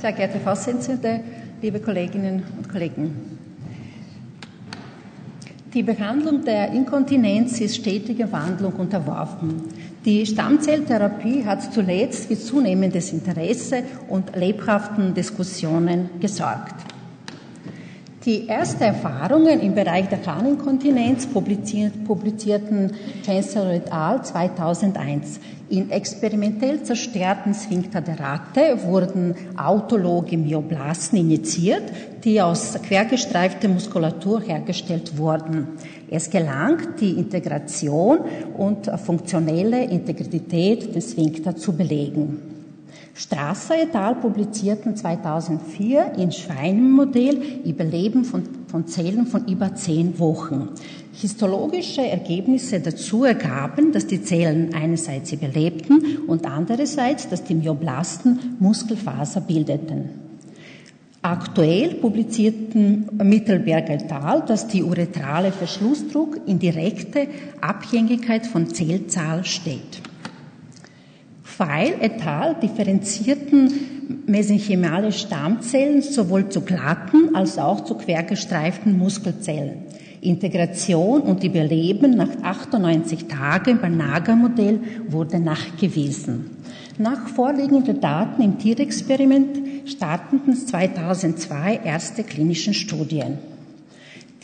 Sehr geehrte Vorsitzende, liebe Kolleginnen und Kollegen. Die Behandlung der Inkontinenz ist stetiger Wandlung unterworfen. Die Stammzelltherapie hat zuletzt für zunehmendes Interesse und lebhaften Diskussionen gesorgt. Die ersten Erfahrungen im Bereich der Harninkontinenz publizierten Chancellor et al. 2001. In experimentell zerstörten Sphinkter der Ratte wurden autologe Myoblasten injiziert, die aus quergestreifter Muskulatur hergestellt wurden. Es gelang, die Integration und funktionelle Integrität des Sphinkter zu belegen. Strasser et al. publizierten 2004 in Schweinemodell Überleben von, von Zellen von über zehn Wochen. Histologische Ergebnisse dazu ergaben, dass die Zellen einerseits überlebten und andererseits, dass die Myoblasten Muskelfaser bildeten. Aktuell publizierten Mittelberger et al., dass die uretrale Verschlussdruck in direkte Abhängigkeit von Zellzahl steht. Weil et al. differenzierten mesenchymale Stammzellen sowohl zu glatten als auch zu quergestreiften Muskelzellen. Integration und Überleben nach 98 Tagen beim Nager-Modell wurde nachgewiesen. Nach vorliegenden Daten im Tierexperiment starteten 2002 erste klinische Studien.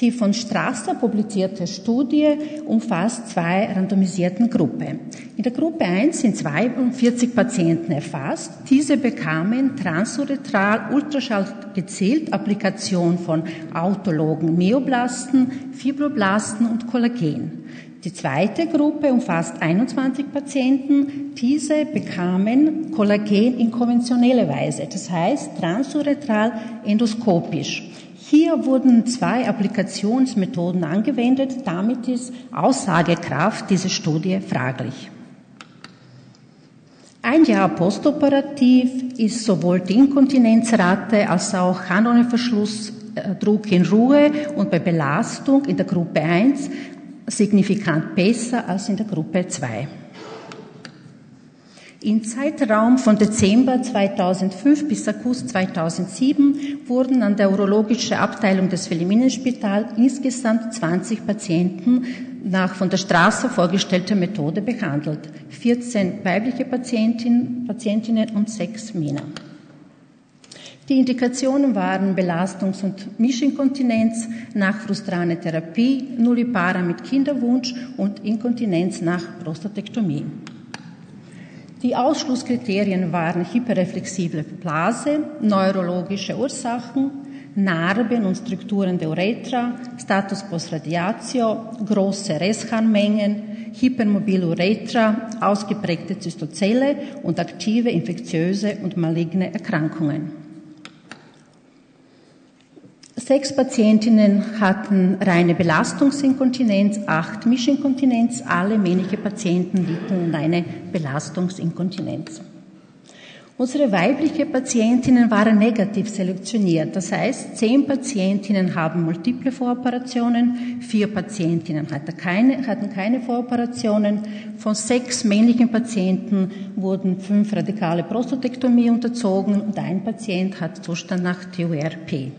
Die von Strasser publizierte Studie umfasst zwei randomisierten Gruppen. In der Gruppe 1 sind 42 Patienten erfasst. Diese bekamen transuretral Ultraschall gezielt Applikation von autologen Myoblasten, Fibroblasten und Kollagen. Die zweite Gruppe umfasst 21 Patienten. Diese bekamen Kollagen in konventioneller Weise, das heißt transuretral endoskopisch. Hier wurden zwei Applikationsmethoden angewendet. Damit ist Aussagekraft dieser Studie fraglich. Ein Jahr postoperativ ist sowohl die Inkontinenzrate als auch Harnröhrenverschlussdruck in Ruhe und bei Belastung in der Gruppe 1 signifikant besser als in der Gruppe 2. Im Zeitraum von Dezember 2005 bis August 2007 wurden an der urologischen Abteilung des Philiminenspital insgesamt 20 Patienten nach von der Straße vorgestellter Methode behandelt. 14 weibliche Patientinnen, Patientinnen und 6 Männer. Die Indikationen waren Belastungs- und Mischinkontinenz nach frustrane Therapie, Nullipara mit Kinderwunsch und Inkontinenz nach Prostatektomie. Die Ausschlusskriterien waren hyperreflexible Blase, neurologische Ursachen, Narben und Strukturen der Uretra, Status post radiatio, große Restharnmengen, hypermobile Uretra, ausgeprägte Zystozelle und aktive infektiöse und maligne Erkrankungen. Sechs Patientinnen hatten reine Belastungsinkontinenz, acht Mischinkontinenz. Alle männliche Patienten litten an eine Belastungsinkontinenz. Unsere weibliche Patientinnen waren negativ selektioniert. Das heißt, zehn Patientinnen haben multiple Voroperationen, vier Patientinnen hatten keine, hatten keine Voroperationen. Von sechs männlichen Patienten wurden fünf radikale Prostatektomie unterzogen und ein Patient hat Zustand nach TURP.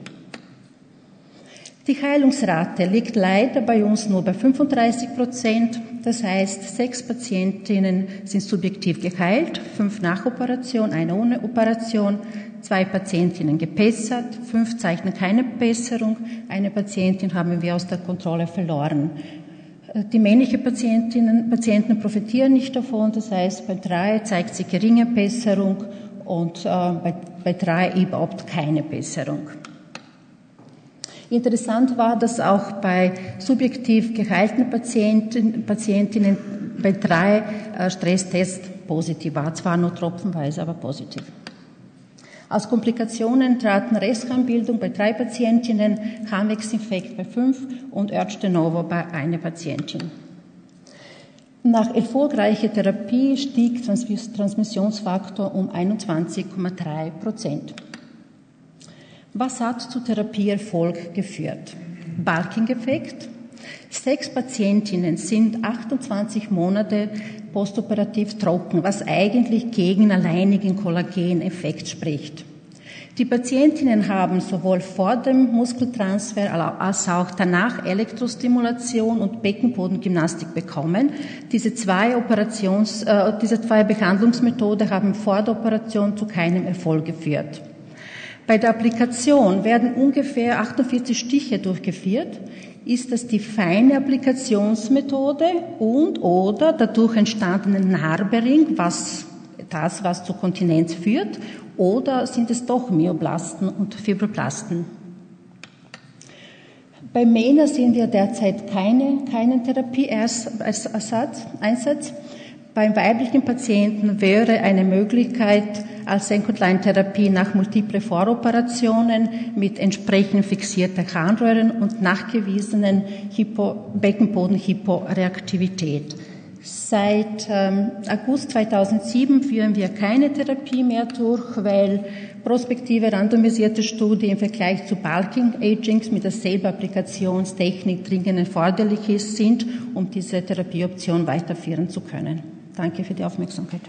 Die Heilungsrate liegt leider bei uns nur bei 35 Prozent. Das heißt, sechs Patientinnen sind subjektiv geheilt, fünf nach Operation, eine ohne Operation, zwei Patientinnen gebessert, fünf zeichnen keine Besserung, eine Patientin haben wir aus der Kontrolle verloren. Die männlichen Patientinnen, Patienten profitieren nicht davon, das heißt, bei drei zeigt sich geringe Besserung und äh, bei, bei drei überhaupt keine Besserung. Interessant war, dass auch bei subjektiv geheilten Patienten, Patientinnen bei drei äh, Stresstests positiv war. Zwar nur tropfenweise, aber positiv. Als Komplikationen traten Restharnbildung bei drei Patientinnen, Harnwegsinfekt bei fünf und Örtste Novo bei einer Patientin. Nach erfolgreicher Therapie stieg Transmissionsfaktor um 21,3 Prozent. Was hat zu Therapieerfolg geführt? Balking-Effekt. Sechs Patientinnen sind 28 Monate postoperativ trocken, was eigentlich gegen alleinigen Kollageneffekt spricht. Die Patientinnen haben sowohl vor dem Muskeltransfer als auch danach Elektrostimulation und Beckenbodengymnastik bekommen. Diese zwei, Operations, äh, diese zwei Behandlungsmethoden haben vor der Operation zu keinem Erfolg geführt. Bei der Applikation werden ungefähr 48 Stiche durchgeführt. Ist das die feine Applikationsmethode und oder dadurch entstandene Narbering, was das, was zur Kontinenz führt, oder sind es doch Myoblasten und Fibroblasten? Bei MENA sehen wir derzeit keine, keinen Therapieeinsatz. Beim weiblichen Patienten wäre eine Möglichkeit als Senkotleintherapie nach multiple Voroperationen mit entsprechend fixierter Harnröhren und nachgewiesenen Hypo Beckenbodenhyporeaktivität. Seit ähm, August 2007 führen wir keine Therapie mehr durch, weil prospektive randomisierte Studien im Vergleich zu Bulking Agings mit derselben Applikationstechnik dringend erforderlich sind, um diese Therapieoption weiterführen zu können. Danke für die Aufmerksamkeit.